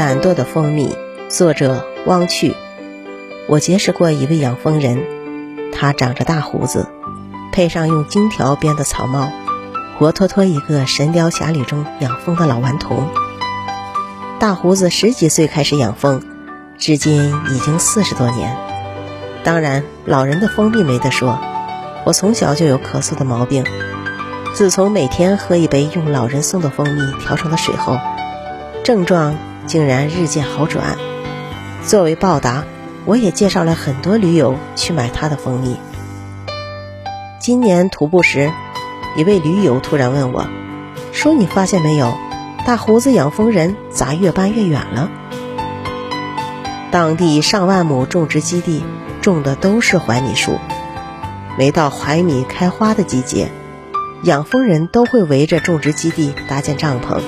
懒惰的蜂蜜，作者汪趣。我结识过一位养蜂人，他长着大胡子，配上用金条编的草帽，活脱脱一个《神雕侠侣》中养蜂的老顽童。大胡子十几岁开始养蜂，至今已经四十多年。当然，老人的蜂蜜没得说，我从小就有咳嗽的毛病，自从每天喝一杯用老人送的蜂蜜调成的水后，症状。竟然日渐好转。作为报答，我也介绍了很多驴友去买他的蜂蜜。今年徒步时，一位驴友突然问我，说：“你发现没有，大胡子养蜂人咋越搬越远了？”当地上万亩种植基地种的都是槐米树，每到槐米开花的季节，养蜂人都会围着种植基地搭建帐篷。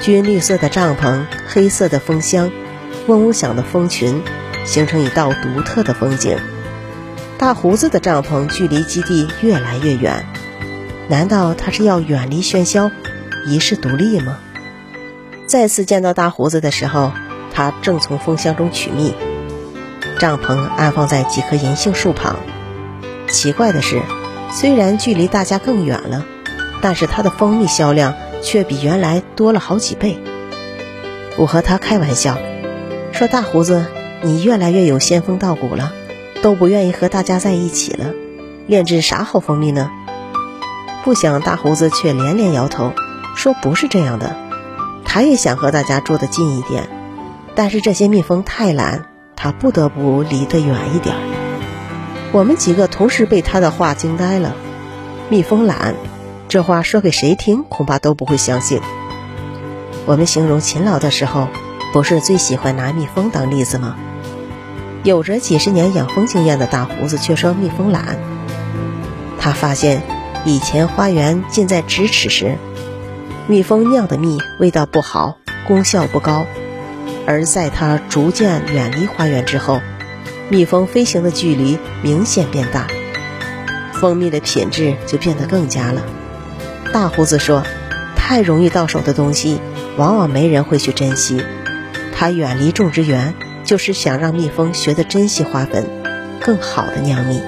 军绿色的帐篷，黑色的蜂箱，嗡嗡响的蜂群，形成一道独特的风景。大胡子的帐篷距离基地越来越远，难道他是要远离喧嚣，遗世独立吗？再次见到大胡子的时候，他正从蜂箱中取蜜，帐篷安放在几棵银杏树旁。奇怪的是，虽然距离大家更远了，但是他的蜂蜜销量。却比原来多了好几倍。我和他开玩笑说：“大胡子，你越来越有仙风道骨了，都不愿意和大家在一起了，炼制啥好蜂蜜呢？”不想大胡子却连连摇头，说：“不是这样的，他也想和大家住得近一点，但是这些蜜蜂太懒，他不得不离得远一点。”我们几个同时被他的话惊呆了。蜜蜂懒。这话说给谁听，恐怕都不会相信。我们形容勤劳的时候，不是最喜欢拿蜜蜂当例子吗？有着几十年养蜂经验的大胡子却说蜜蜂懒。他发现，以前花园近在咫尺时，蜜蜂酿的蜜味道不好，功效不高；而在他逐渐远离花园之后，蜜蜂飞行的距离明显变大，蜂蜜的品质就变得更佳了。大胡子说：“太容易到手的东西，往往没人会去珍惜。他远离种植园，就是想让蜜蜂学得珍惜花粉，更好的酿蜜。”